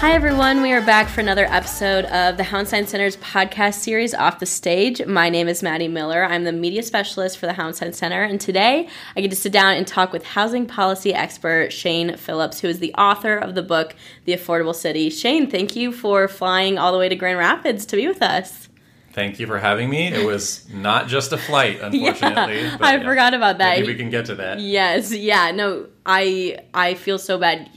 Hi, everyone. We are back for another episode of the Hauenstein Center's podcast series, Off the Stage. My name is Maddy Miller. I'm the media specialist for the Hauenstein Center. And today I get to sit down and talk with housing policy expert Shane Phillips, who is the author of the book, The Affordable City. Shane, thank you for flying all the way to Grand Rapids to be with us. Thank you for having me. It was not just a flight, unfortunately. yeah, I yeah, forgot about that. Maybe we can get to that. Yes, yeah. No, I I feel so bad.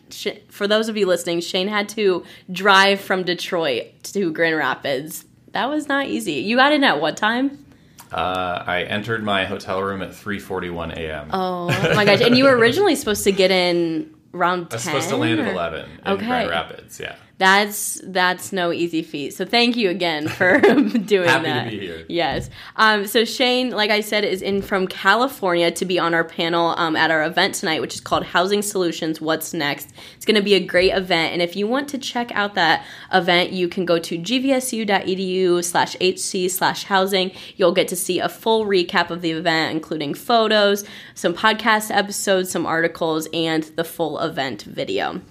For those of you listening, Shane had to drive from Detroit to Grand Rapids. That was not easy. You got in at what time? Uh, I entered my hotel room at 3:41 a.m. Oh my gosh! And you were originally supposed to get in around 10? I was supposed to land at 11 in okay. Grand Rapids. Yeah that's that's no easy feat. So thank you again for doing Happy that. to be here. Yes. Um, so Shane, like I said, is in from California to be on our panel um, at our event tonight, which is called Housing Solutions. What's next? It's going to be a great event, and if you want to check out that event, you can go to gvsu.edu/hc/housing. You'll get to see a full recap of the event, including photos, some podcast episodes, some articles, and the full event video.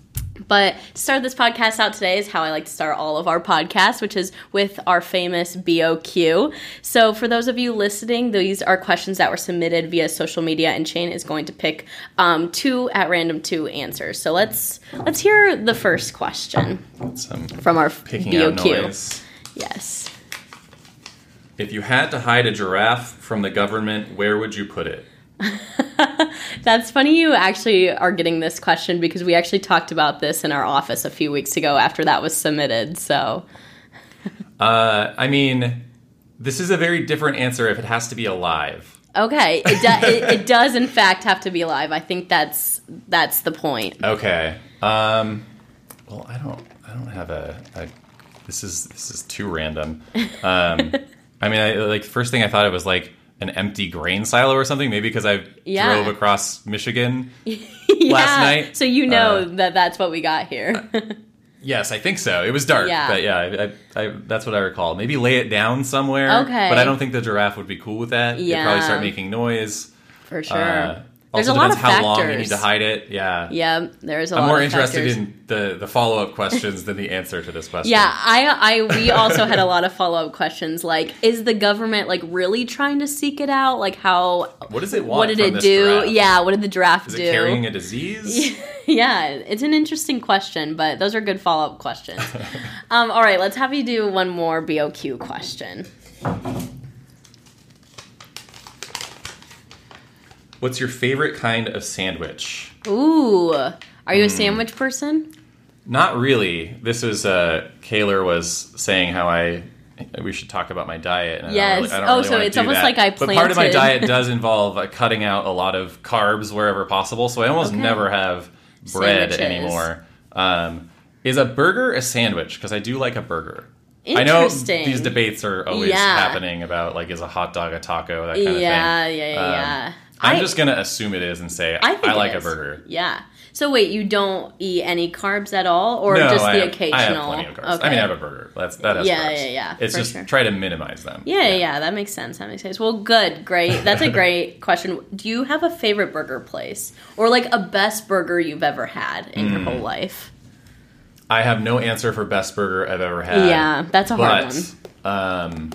But to start this podcast out today is how I like to start all of our podcasts, which is with our famous BOQ. So, for those of you listening, these are questions that were submitted via social media, and Shane is going to pick um, two at random two answers. So let's let's hear the first question from our BOQ. Yes. If you had to hide a giraffe from the government, where would you put it? That's funny you actually are getting this question because we actually talked about this in our office a few weeks ago after that was submitted. So, uh, I mean, this is a very different answer if it has to be alive. Okay, it, do- it, it, does in fact have to be alive. I think that's that's the point. Okay. Um, well, I don't I don't have a, a this is this is too random. Um, I mean, I, like first thing I thought it was like an empty grain silo or something. Maybe because I yeah. drove across Michigan yeah. last night. So you know uh, that that's what we got here. yes, I think so. It was dark, yeah. but yeah, I, I, that's what I recall. Maybe lay it down somewhere. Okay, but I don't think the giraffe would be cool with that. Yeah, It'd probably start making noise. For sure. Uh, there's also a lot of how factors. long you need to hide it. Yeah. Yeah, there's a I'm lot more interested factors. in the, the follow up questions than the answer to this question. Yeah, I I we also had a lot of follow up questions like is the government like really trying to seek it out? Like how What does it want? What did it do? Giraffe? Yeah, what did the draft is do? carrying a disease? yeah, it's an interesting question, but those are good follow up questions. um, all right, let's have you do one more BOQ question. What's your favorite kind of sandwich? Ooh, are you a mm. sandwich person? Not really. This was uh, Kaylor was saying how I we should talk about my diet. And yes. I don't really, I don't oh, really so it's almost that. like I planted. But part of my diet does involve uh, cutting out a lot of carbs wherever possible. So I almost okay. never have bread Sandwiches. anymore. Um, is a burger a sandwich? Because I do like a burger. I know these debates are always yeah. happening about like is a hot dog a taco that kind of thing. Yeah, yeah, um, yeah. I'm I, just gonna assume it is and say I, I like a burger. Yeah. So wait, you don't eat any carbs at all, or no, just I the have, occasional? I have plenty of carbs. Okay. I mean, I have a burger. That's that has yeah, carbs. Yeah, yeah, It's just sure. try to minimize them. Yeah, yeah, yeah, that makes sense. That makes sense. Well, good, great. That's a great question. Do you have a favorite burger place, or like a best burger you've ever had in mm. your whole life? I have no answer for best burger I've ever had. Yeah, that's a hard but, one. Um,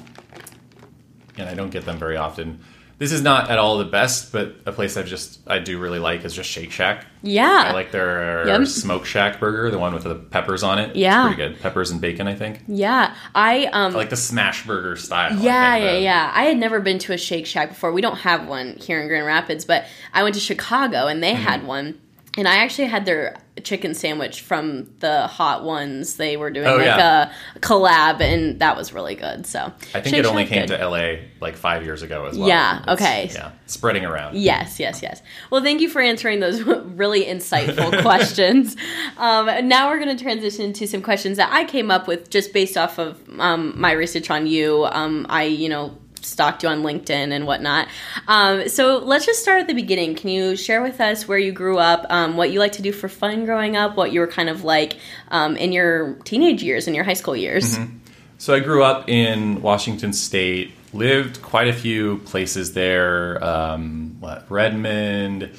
and I don't get them very often this is not at all the best, but a place I've just I do really like is just Shake Shack. Yeah, I like their. Smoke Shack burger, the one with the peppers on it. Yeah, it's pretty good. Peppers and bacon, I think. Yeah, I um I like the smash burger style. Yeah, yeah, the, yeah. I had never been to a Shake Shack before. We don't have one here in Grand Rapids, but I went to Chicago and they mm-hmm. had one, and I actually had their chicken sandwich from the hot ones. They were doing oh, like yeah. a collab, and that was really good. So I think Shake it only came good. to LA like five years ago as well. Yeah. It's, okay. Yeah. Spreading around. Yes. Yes. Yes. Well, thank you for answering those really insightful questions. Um, now we're going to transition to some questions that I came up with just based off of um, my research on you. Um, I, you know stalked you on LinkedIn and whatnot. Um, so let's just start at the beginning. Can you share with us where you grew up, um, what you like to do for fun growing up, what you were kind of like um, in your teenage years, in your high school years? Mm-hmm. So I grew up in Washington State, lived quite a few places there. Um, what Redmond.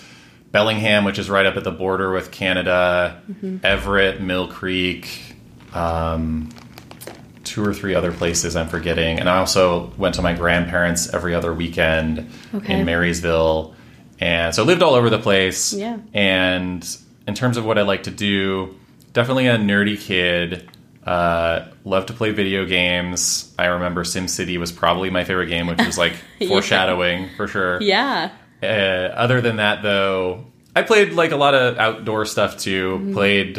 Bellingham, which is right up at the border with Canada, mm-hmm. Everett, Mill Creek, um, two or three other places I'm forgetting. And I also went to my grandparents every other weekend Okay. in Marysville. And so I lived all over the place. Yeah. And in terms of what I like to do, definitely a nerdy kid. Uh, love to play video games. I remember SimCity was probably my favorite game, which was like Yeah. foreshadowing for sure. Yeah. Uh, other than that, though, I played like a lot of outdoor stuff too. Played,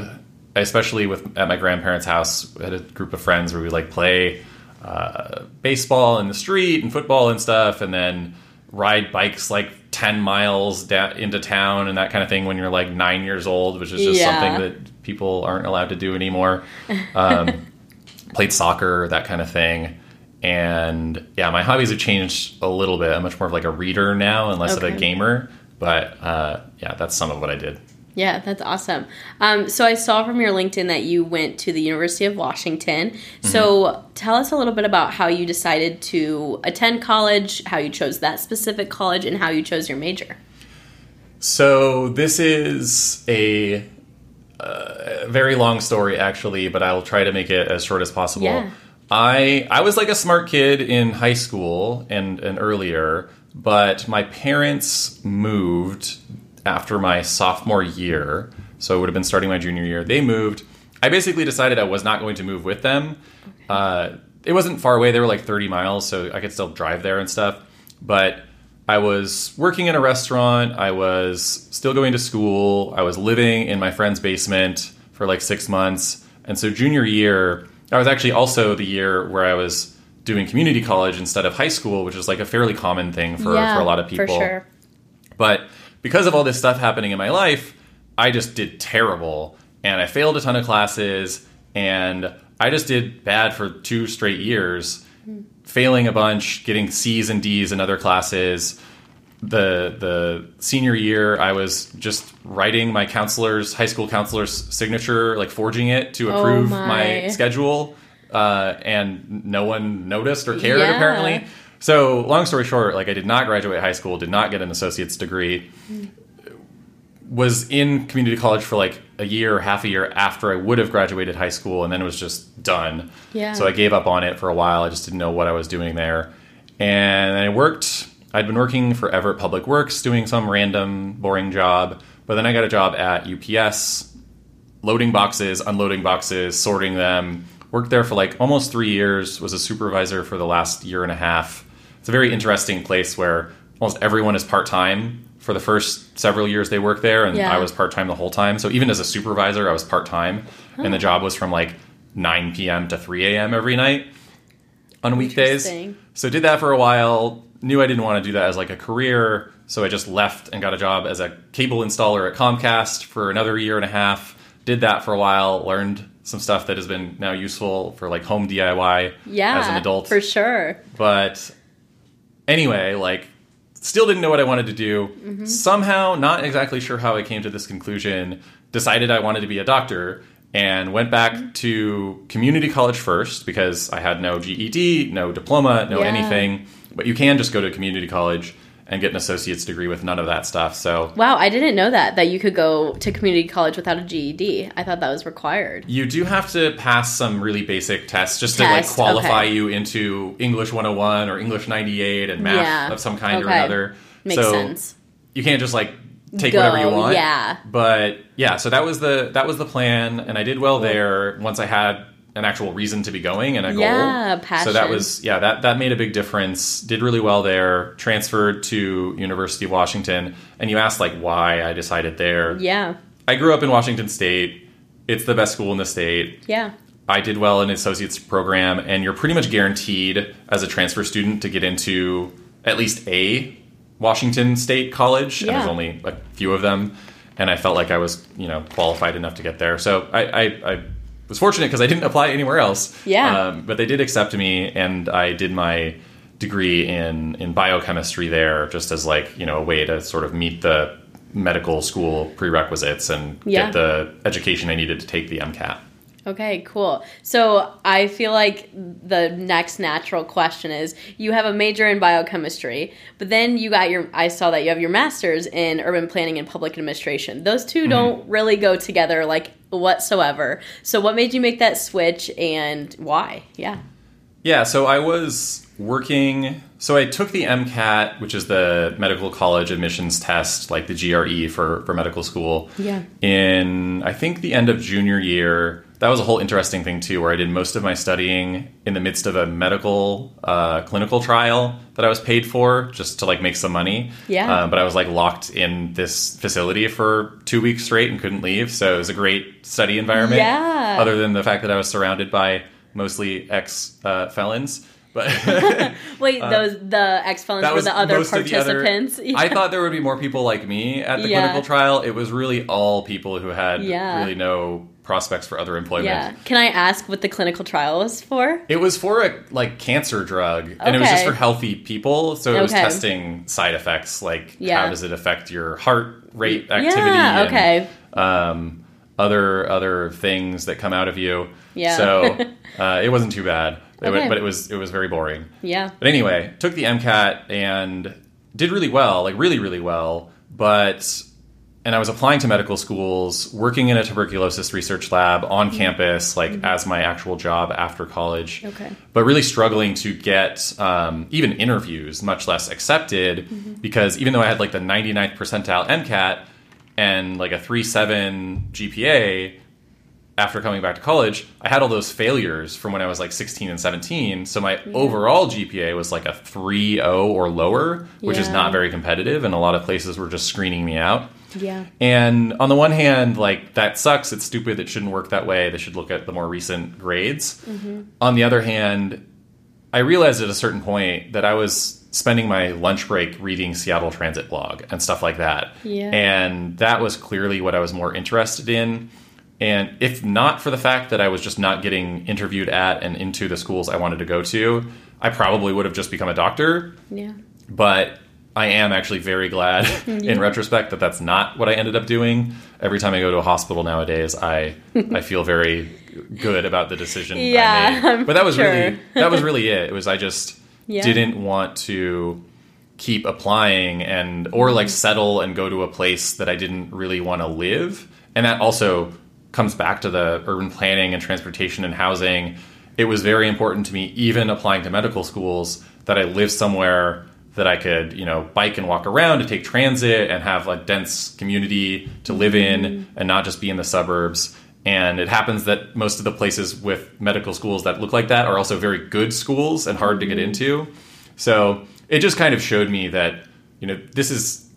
especially with at my grandparents' house, I had a group of friends where we like play uh, baseball in the street and football and stuff, and then ride bikes like ten miles da- into town and that kind of thing when you're like nine years old, which is just Yeah. something that people aren't allowed to do anymore. Um, played soccer, that kind of thing. And yeah, my hobbies have changed a little bit. I'm much more of like a reader now and less of a gamer. But uh, yeah, that's some of what I did. Yeah, that's awesome. Um, so I saw from your LinkedIn that you went to the University of Washington. So tell us a little bit about how you decided to attend college, how you chose that specific college, and how you chose your major. So this is a, uh, very long story, actually, but I'll try to make it as short as possible. Yeah. I I was like a smart kid in high school and and earlier, but my parents moved after my sophomore year, so it would have been starting my junior year. They moved. I basically decided I was not going to move with them. Uh, it wasn't far away; they were like thirty miles, so I could still drive there and stuff. But I was working in a restaurant. I was still going to school. I was living in my friend's basement for like six months. And so, junior year, I was actually also the year where I was doing community college instead of high school, which is like a fairly common thing for, for a lot of people. For sure. But because of all this stuff happening in my life, I just did terrible and I failed a ton of classes and I just did bad for two straight years, failing a bunch, getting C's and D's in other classes. The the senior year, I was just writing my counselor's high school counselor's signature, like forging it to Oh approve my. my schedule, uh, and no one noticed or cared Yeah. apparently. So, long story short, like I did not graduate high school, did not get an associate's degree. Was in community college for like a year half a year after I would have graduated high school, and then it was just done. Yeah. So I gave up on it for a while. I just didn't know what I was doing there, and I worked. I'd been working for Everett Public Works, doing some random boring job, but then I got a job at UPS, loading boxes, unloading boxes, sorting them. Worked there for like almost three years. Was a supervisor for the last year and a half. It's a very interesting place where almost everyone is part time for the first several years they work there, and Yeah. I was part time the whole time. So even as a supervisor, I was part time, and the job was from like 9 p.m. to 3 a.m. every night on weekdays. So did that for a while. Knew I didn't want to do that as like a career, so I just left and got a job as a cable installer at Comcast for another year and a half. Did that for a while, learned some stuff that has been now useful for like home DIY Yeah. as an adult. For sure. But anyway, like still didn't know what I wanted to do. Mm-hmm. Somehow, not exactly sure how I came to this conclusion, decided I wanted to be a doctor and went back Mm-hmm. to community college first because I had no GED, no diploma, no Yeah. anything. But you can just go to community college and get an associate's degree with none of that stuff. So Wow, I didn't know that that you could go to community college without a GED. I thought that was required. You do have to pass some really basic tests just to like qualify okay. you into English 101 or English 98 and math Yeah, of some kind or another. Makes so sense. You can't just like take Go, whatever you want. yeah. But yeah, so that was the that was the plan and I did well there once I had an actual reason to be going and a goal. Yeah, So that was yeah, that that made a big difference. Did really well there. Transferred to University of Washington and you asked like why I decided there. Yeah. I grew up in Washington State. It's the best school in the state. Yeah. I did well in an associate's program, and you're pretty much guaranteed as a transfer student to get into at least a Washington State college, and Yeah. there's only a few of them. And I felt like I was, you know, qualified enough to get there. So I, I, I was fortunate because I didn't apply anywhere else. Yeah. Um, but they did accept me, and I did my degree in in biochemistry there, just as like you know a way to sort of meet the medical school prerequisites and Yeah. get the education I needed to take the MCAT. Okay, cool. So I feel like the next natural question is you have a major in biochemistry, but then you got your, I saw that you have your master's in urban planning and public administration. Those 2 mm-hmm. don't really go together like whatsoever. So what made you make that switch and why? Yeah. Yeah, so I was working. So I took the MCAT, which is the medical college admissions test, like the GRE for for medical school. Yeah. In I think the end of junior year, that was a whole interesting thing too, where I did most of my studying in the midst of a medical uh, clinical trial that I was paid for just to like make some money. Yeah. Uh, but I was like locked in this facility for two weeks straight and couldn't leave, so it was a great study environment. Yeah. Other than the fact that I was surrounded by mostly ex uh, felons. But wait, uh, those the ex felons were the other participants. The other, yeah. I thought there would be more people like me at the yeah. clinical trial. It was really all people who had yeah. really no prospects for other employment. Yeah. Can I ask what the clinical trial was for? It was for a like cancer drug, okay. and it was just for healthy people. So it okay. was testing side effects, like yeah. how does it affect your heart rate activity? Yeah. Okay. And, um, other other things that come out of you. Yeah. So uh, it wasn't too bad, okay. but it was it was very boring. Yeah. But anyway, took the MCAT and did really well, like really really well. But and I was applying to medical schools, working in a tuberculosis research lab on mm-hmm. campus, like mm-hmm. as my actual job after college. Okay. But really struggling to get um, even interviews, much less accepted, mm-hmm. because even though I had like the 99th percentile MCAT and like a 3.7 GPA, after coming back to college, I had all those failures from when I was like 16 and 17. So my yeah. overall GPA was like a 3.0 or lower, which yeah. is not very competitive. And a lot of places were just screening me out. Yeah. And on the one hand, like that sucks. It's stupid. It shouldn't work that way. They should look at the more recent grades. Mm-hmm. On the other hand, I realized at a certain point that I was spending my lunch break reading Seattle Transit blog and stuff like that. Yeah. And that was clearly what I was more interested in. And if not for the fact that I was just not getting interviewed at and into the schools I wanted to go to, I probably would have just become a doctor. Yeah. But I am actually very glad yeah. in retrospect that that's not what I ended up doing. Every time I go to a hospital nowadays, I I feel very good about the decision yeah, I made. But that was sure. really that was really it. It was I just yeah. didn't want to keep applying and or like mm-hmm. settle and go to a place that I didn't really want to live. And that also comes back to the urban planning and transportation and housing. It was very important to me even applying to medical schools that I live somewhere that I could, you know, bike and walk around to take transit and have a dense community to live in mm-hmm. and not just be in the suburbs. And it happens that most of the places with medical schools that look like that are also very good schools and hard to get mm-hmm. into. So it just kind of showed me that, you know, this is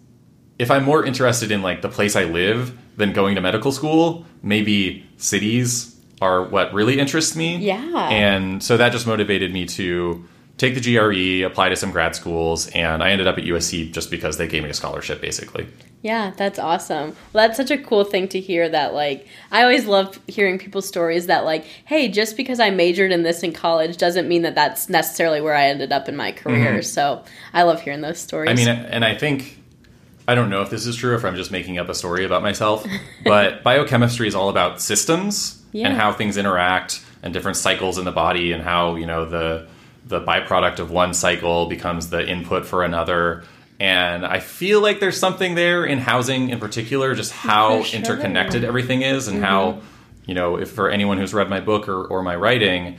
if I'm more interested in like the place I live than going to medical school, maybe cities are what really interests me. Yeah. And so that just motivated me to take the GRE, apply to some grad schools, and I ended up at USC just because they gave me a scholarship, basically. Yeah, that's awesome. Well, that's such a cool thing to hear that, like, I always love hearing people's stories that, like, hey, just because I majored in this in college doesn't mean that that's necessarily where I ended up in my career. Mm-hmm. So I love hearing those stories. I mean, and I think. I don't know if this is true, if I'm just making up a story about myself, but biochemistry is all about systems yeah. and how things interact and different cycles in the body and how, you know, the the byproduct of one cycle becomes the input for another. And I feel like there's something there in housing in particular, just how sure. interconnected everything is and mm-hmm. how, you know, if for anyone who's read my book or, or my writing,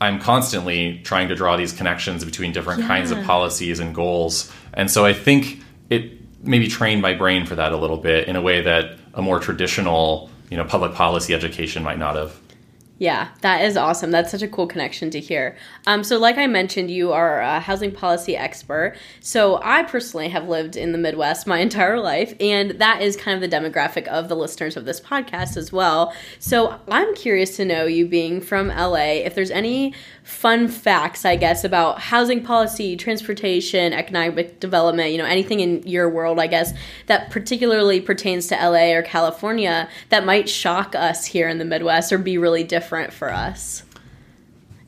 I'm constantly trying to draw these connections between different yeah. kinds of policies and goals. And so I think it maybe trained my brain for that a little bit in a way that a more traditional, you know, public policy education might not have. Yeah, that is awesome. That's such a cool connection to hear. Um, so, like I mentioned, you are a housing policy expert. So, I personally have lived in the Midwest my entire life, and that is kind of the demographic of the listeners of this podcast as well. So, I'm curious to know, you being from LA, if there's any fun facts, I guess, about housing policy, transportation, economic development, you know, anything in your world, I guess, that particularly pertains to LA or California that might shock us here in the Midwest or be really different for us?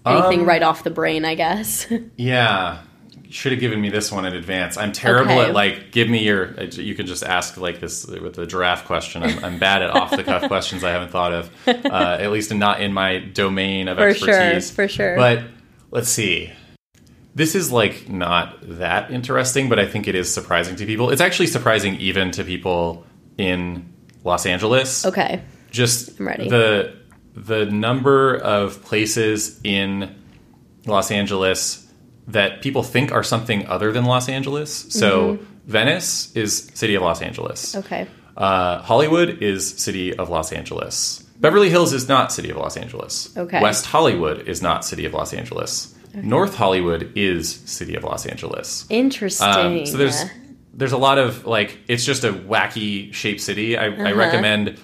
Anything um, right off the brain, I guess. yeah. Should have given me this one in advance. I'm terrible Okay. at like give me your. You can just ask like this with the giraffe question. I'm, I'm bad at off the cuff questions I haven't thought of, uh, at least not in my domain of For sure, expertise. for sure. But let's see. This is like not that interesting, but I think it is surprising to people. It's actually surprising even to people in Los Angeles Okay. just I'm ready. the the number of places in Los Angeles that people think are something other than Los Angeles. So Venice is city of Los Angeles. Mm-hmm. Okay. Uh, Hollywood is city of Los Angeles. Beverly Hills is not city of Los Angeles. Okay. West Hollywood is not city of Los Angeles. North Hollywood is city of Los Angeles. Interesting. Um, so there's there's a lot of like it's just a wacky shaped city. I, Uh-huh. I recommend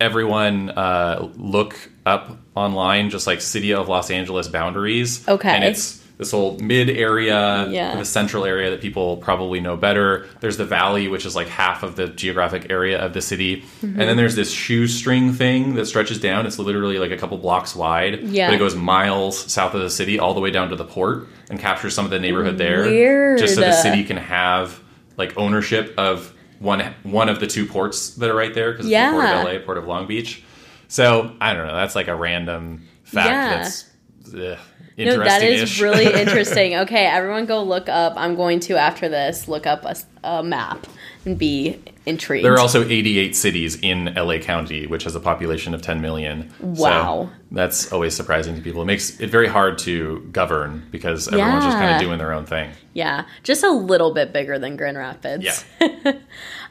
everyone uh, look up online just like city of Los Angeles boundaries. Okay. and it's this whole mid area, Yeah. the central area that people probably know better. There's the valley, which is like half of the geographic area of the city, Mm-hmm. and then there's this shoestring thing that stretches down. It's literally like a couple blocks wide, Yeah. but it goes miles south of the city all the way down to the port and captures some of the neighborhood there, Weird. just so the city can have like ownership of one one of the two ports that are right there because it's the port Yeah. of LA, port of Long Beach. So I don't know. That's like a random fact. Yeah. That's ugh, no, that is really interesting. Okay, everyone go look up. I'm going to, after this, look up a, a map and be intrigued. There are also 88 cities in LA County, which has a population of 10 million. So Wow. that's always surprising to people. It makes it very hard to govern because everyone's just kind of doing their own thing. Yeah, just a little bit bigger than Grand Rapids. Yeah.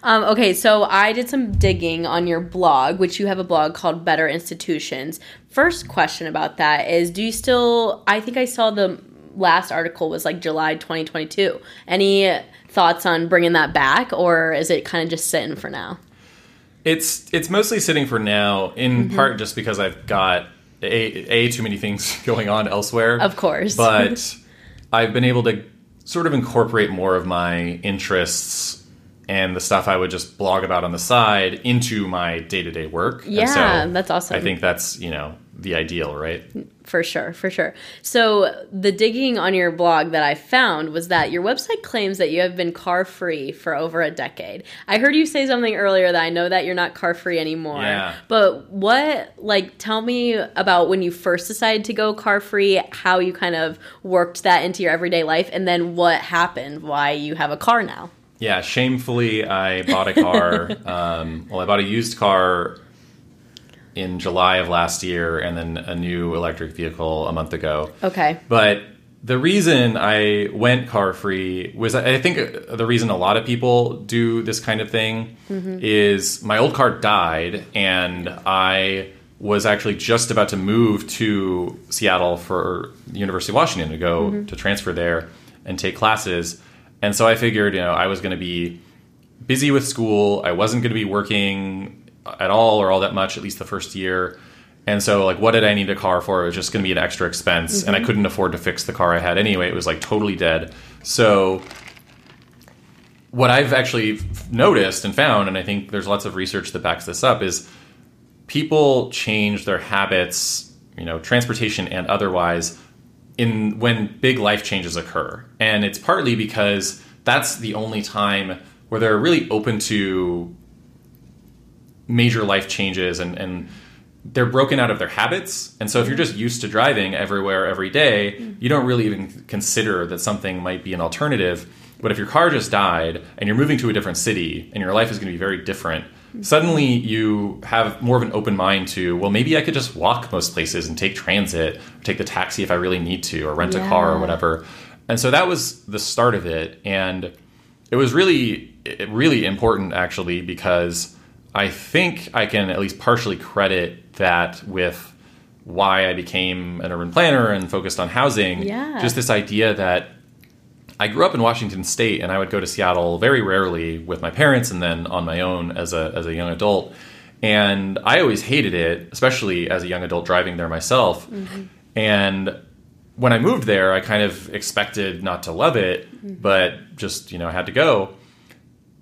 Um, okay, so I did some digging on your blog, which you have a blog called Better Institutions. First question about that is do you still, I think I saw the last article was like July 2022. Any thoughts on bringing that back, or is it kind of just sitting for now? It's it's mostly sitting for now, in Mm-hmm. part just because I've got a, a too many things going on elsewhere. Of course. but I've been able to sort of incorporate more of my interests and the stuff I would just blog about on the side into my day to day work. Yeah, that's awesome. I think that's you know the ideal, right? For sure, for sure. So, the digging on your blog that I found was that your website claims that you have been car free for over a decade. I heard you say something earlier that I know that you're not car free anymore. Yeah. But what, like, tell me about when you first decided to go car free, how you kind of worked that into your everyday life, and then what happened, why you have a car now. Yeah, shamefully, I bought a car. um, well, I bought a used car in July of last year, and then a new electric vehicle a month ago. Okay. But the reason I went car free was I think the reason a lot of people do this kind of thing is my old car died and I was actually just about to move to Seattle for the University of Washington to go to transfer there and take classes. And so I figured, you know, I was going to be busy with school. I wasn't going to be working at all or all that much, at least the first year. And so, like, what did I need a car for? It was just going to be an extra expense, and I mm-hmm. couldn't afford to fix the car I had anyway. It was like totally dead. So, what I've actually noticed and found, and I think there's lots of research that backs this up, is people change their habits, you know, transportation and otherwise, in when big life changes occur. And it's partly because that's the only time where they're really open to major life changes and, and they're broken out of their habits. And so if you're just used to driving everywhere every day, you don't really even consider that something might be an alternative. But if your car just died and you're moving to a different city and your life is going to be very different, suddenly you have more of an open mind to, well, maybe I could just walk most places and take transit, or take the taxi if I really need to, or rent a car or whatever. And so that was the start of it. And it was really, really important actually because I think I can at least partially credit that with why I became an urban planner and focused on housing. Yeah. Just this idea that I grew up in Washington State, and I would go to Seattle very rarely with my parents, and then on my own as a as a young adult. And I always hated it, especially as a young adult driving there myself. Mm-hmm. And when I moved there, I kind of expected not to love it, mm-hmm. but just you know I had to go.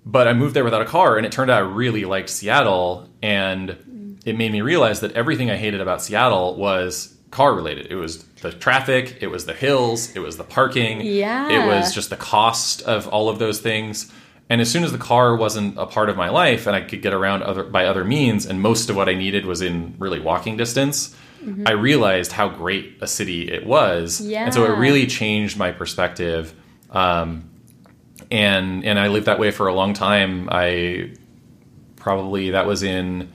But I moved there without a car, and it turned out I really liked Seattle, and mm. it made me realize that everything I hated about Seattle was car related. It was the traffic, it was the hills, it was the parking, Yeah. it was just the cost of all of those things. And as soon as the car wasn't a part of my life and I could get around other by other means, and most of what I needed was in really walking distance, I realized how great a city it was. Yeah. And so it really changed my perspective. Um, and and I lived that way for a long time. I probably that was in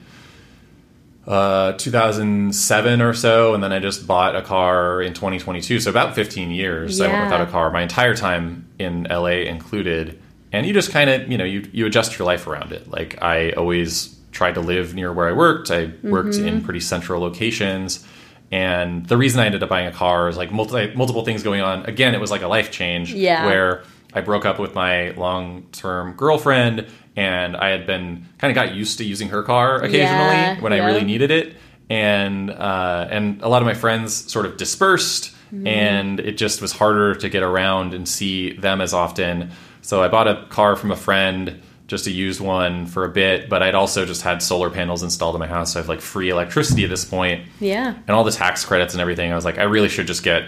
uh, 2007 or so, and then I just bought a car in 2022. So about 15 years I went without a car. My entire time in LA included, and you just kind of you know you you adjust your life around it. Like I always tried to live near where I worked. I worked in Mm-hmm. pretty central locations. And the reason I ended up buying a car is like multi, multiple things going on. Again, it was like a life change Yeah. where I broke up with my long term girlfriend and I had been kind of got used to using her car occasionally Yeah, when I really needed it. And uh, and a lot of my friends sort of dispersed Mm-hmm. and it just was harder to get around and see them as often. So I bought a car from a friend, just a used one for a bit, but I'd also just had solar panels installed in my house. So I have like free electricity at this point Yeah. and all the tax credits and everything. I was like, I really should just get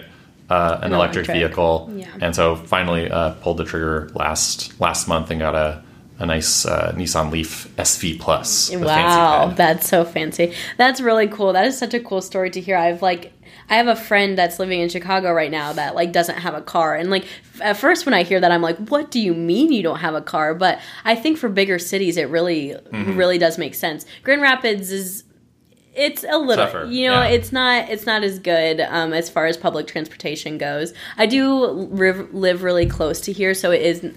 uh, an, An electric, electric. vehicle. Yeah. And so finally uh, pulled the trigger last last month and got a a nice uh, Nissan Leaf SV Plus. Wow, that's so fancy. That's really cool. That is such a cool story to hear. I've like I have a friend that's living in Chicago right now that like doesn't have a car. And like f- at first when I hear that I'm like, "What do you mean you don't have a car?" But I think for bigger cities it really Mm-hmm. really does make sense. Grand Rapids is it's a little Tougher, you know yeah. it's not it's not as good um, as far as public transportation goes i do live, live really close to here so it is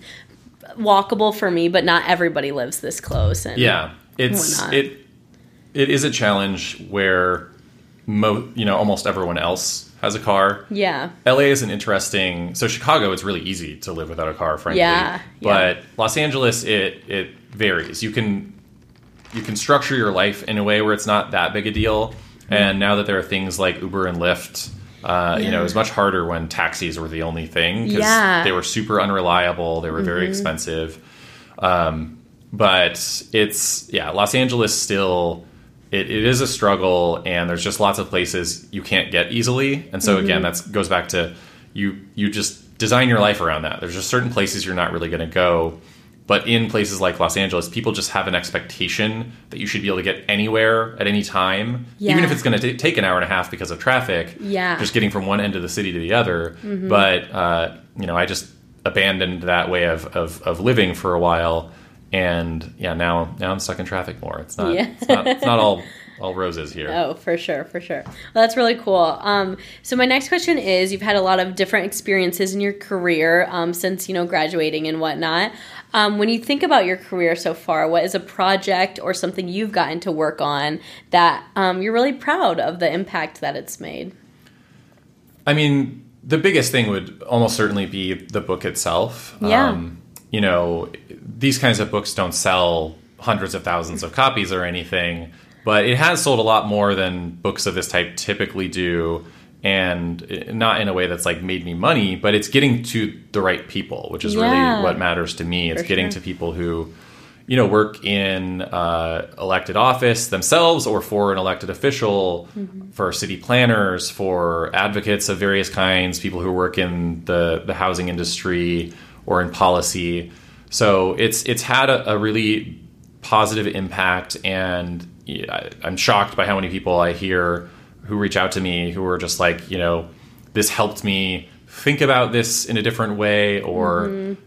walkable for me but not everybody lives this close and Yeah, it's it it is a challenge where mo you know almost everyone else has a car. yeah LA is an interesting. So Chicago, it's really easy to live without a car, frankly. Yeah, But Los Angeles, it it varies. You can you can structure your life in a way where it's not that big a deal. And now that there are things like Uber and Lyft, uh, you know, Yeah. it was much harder when taxis were the only thing because Yeah. they were super unreliable. They were very expensive. Um, but it's yeah, Los Angeles still it, it is a struggle, and there's just lots of places you can't get easily. And so again, that goes back to you you just design your life around that. There's just certain places you're not really going to go. But in places like Los Angeles, people just have an expectation that you should be able to get anywhere at any time, even if it's going to take an hour and a half because of traffic. Yeah. just getting from one end of the city to the other. But uh, you know, I just abandoned that way of, of, of living for a while, and yeah, now now I'm stuck in traffic more. It's not Yeah. it's not, it's not all all roses here. Oh, for sure, for sure. Well, that's really cool. Um, so my next question is: You've had a lot of different experiences in your career um, since you know graduating and whatnot. Um, when you think about your career so far, what is a project or something you've gotten to work on that um, you're really proud of the impact that it's made? I mean, the biggest thing would almost certainly be the book itself. Yeah. Um, you know, these kinds of books don't sell hundreds of thousands of copies or anything, but it has sold a lot more than books of this type typically do. And not in a way that's like made me money, but it's getting to the right people, which is Yeah. really what matters to me. It's For getting sure. to people who, you know, work in uh, elected office themselves or for an elected official, for city planners, for advocates of various kinds, people who work in the, the housing industry or in policy. So it's it's had a, a really positive impact, and I- I'm shocked by how many people I hear who reach out to me who are just like, you know, this helped me think about this in a different way, or mm-hmm.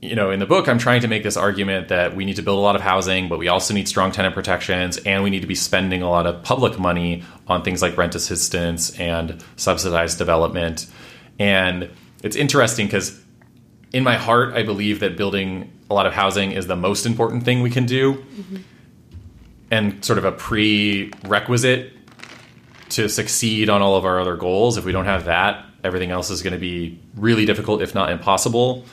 you know, in the book, I'm trying to make this argument that we need to build a lot of housing, but we also need strong tenant protections, and we need to be spending a lot of public money on things like rent assistance and subsidized development. And it's interesting because in my heart, I believe that building a lot of housing is the most important thing we can do, mm-hmm. and sort of a prerequisite to succeed on all of our other goals. If we don't have that, everything else is going to be really difficult, if not impossible.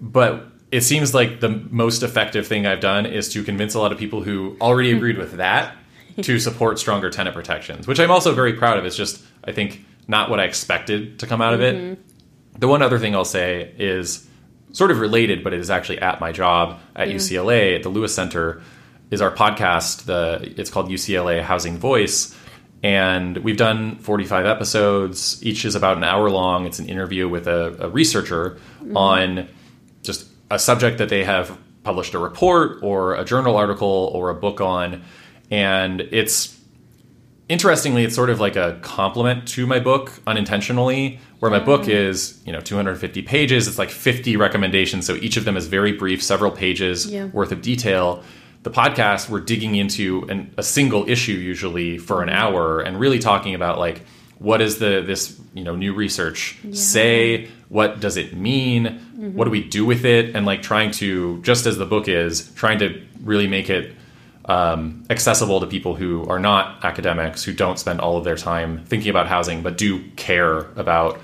But it seems like the most effective thing I've done is to convince a lot of people who already agreed with that to support stronger tenant protections, which I'm also very proud of. It's just, I think, not what I expected to come out of it. Mm-hmm. The one other thing I'll say is sort of related, but it is actually at my job at mm-hmm. UCLA at the Lewis Center. Is our podcast? The it's called UCLA Housing Voice, And we've done 45 episodes. Each is about an hour long. It's an interview with a, a researcher mm-hmm. on just a subject that they have published a report or a journal article or a book on. And it's interestingly, it's sort of like a complement to my book unintentionally, where my book mm. is, you know, 250 pages. It's like 50 recommendations. So each of them is very brief, several pages yeah. worth of detail the podcast we're digging into an, a single issue usually for an hour and really talking about like what is the this you know new research yeah. say what does it mean mm-hmm. what do we do with it and like trying to just as the book is trying to really make it um, accessible to people who are not academics who don't spend all of their time thinking about housing but do care about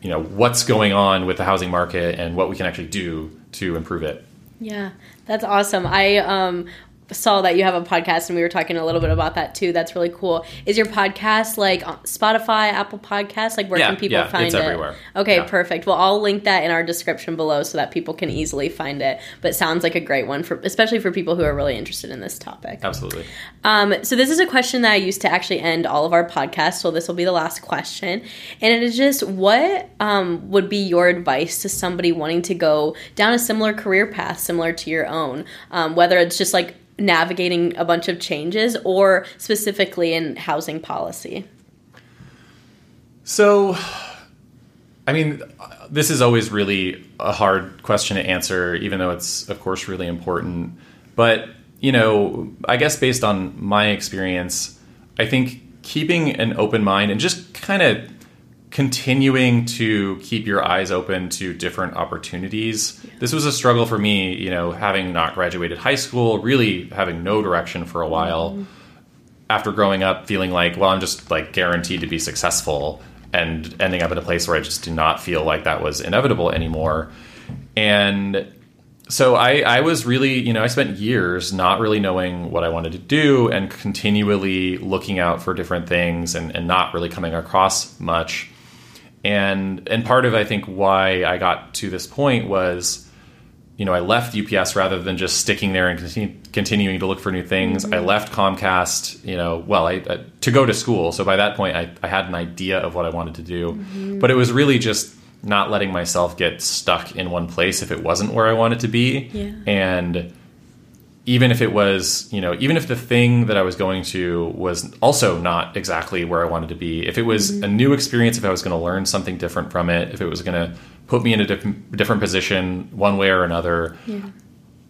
you know what's going on with the housing market and what we can actually do to improve it yeah, that's awesome. I um saw that you have a podcast and we were talking a little bit about that too. That's really cool. Is your podcast like Spotify, Apple Podcasts? Like where yeah, can people yeah, find it? Everywhere. Okay, yeah. perfect. Well, I'll link that in our description below so that people can easily find it. But sounds like a great one for especially for people who are really interested in this topic. Absolutely. Um, so this is a question that I used to actually end all of our podcasts. So this will be the last question, and it is just what um, would be your advice to somebody wanting to go down a similar career path, similar to your own, um, whether it's just like navigating a bunch of changes or specifically in housing policy? So, I mean, this is always really a hard question to answer, even though it's, of course, really important. But, you know, I guess based on my experience, I think keeping an open mind and just kind of continuing to keep your eyes open to different opportunities. Yeah. This was a struggle for me, you know, having not graduated high school, really having no direction for a while. Mm-hmm. After growing up feeling like, well, I'm just like guaranteed to be successful and ending up in a place where I just do not feel like that was inevitable anymore. And so I, I was really, you know, I spent years not really knowing what I wanted to do and continually looking out for different things and, and not really coming across much and and part of I think why I got to this point was, you know, I left UPS rather than just sticking there and continue, continuing to look for new things. Mm-hmm. I left Comcast, you know, well, I, I, to go to school. So by that point, I, I had an idea of what I wanted to do, mm-hmm. but it was really just not letting myself get stuck in one place if it wasn't where I wanted to be, yeah. and even if it was, you know, even if the thing that I was going to was also not exactly where I wanted to be, if it was mm-hmm. a new experience, if I was going to learn something different from it, if it was going to put me in a different, different position one way or another, yeah.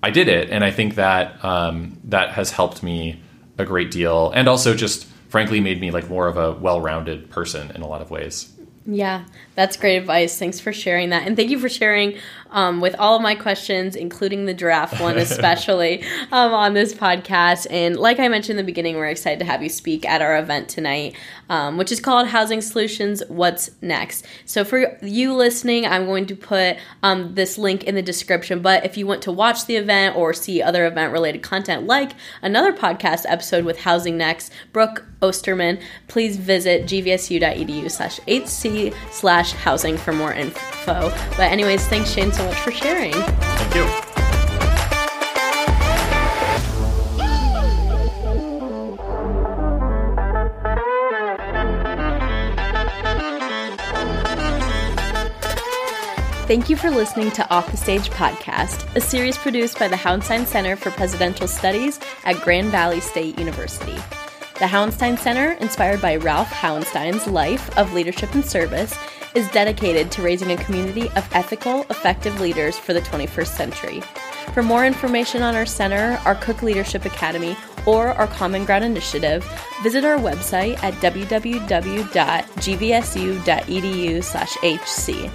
I did it. And I think that um, that has helped me a great deal and also just frankly made me like more of a well-rounded person in a lot of ways. Yeah, that's great advice. Thanks for sharing that. And thank you for sharing um, with all of my questions, including the giraffe one, especially um, on this podcast. And like I mentioned in the beginning, we're excited to have you speak at our event tonight, um, which is called Housing Solutions What's Next. So for you listening, I'm going to put um, this link in the description. But if you want to watch the event or see other event related content, like another podcast episode with Housing Next, Brooke Osterman, please visit gvsu.edu slash hc slash housing for more info. But anyways, thanks Shane so much for sharing. Thank you. Thank you for listening to Off the Stage Podcast, a series produced by the Hauenstein Center for Presidential Studies at Grand Valley State University. The Hauenstein Center, inspired by Ralph Hauenstein's life of leadership and service, is dedicated to raising a community of ethical, effective leaders for the 21st century. For more information on our center, our Cook Leadership Academy, or our Common Ground Initiative, visit our website at www.gvsu.edu/hc.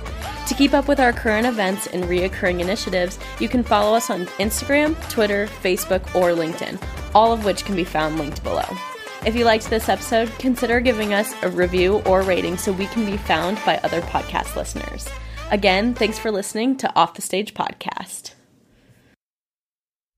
To keep up with our current events and reoccurring initiatives, you can follow us on Instagram, Twitter, Facebook, or LinkedIn, all of which can be found linked below. If you liked this episode, consider giving us a review or rating so we can be found by other podcast listeners. Again, thanks for listening to Off the Stage Podcast.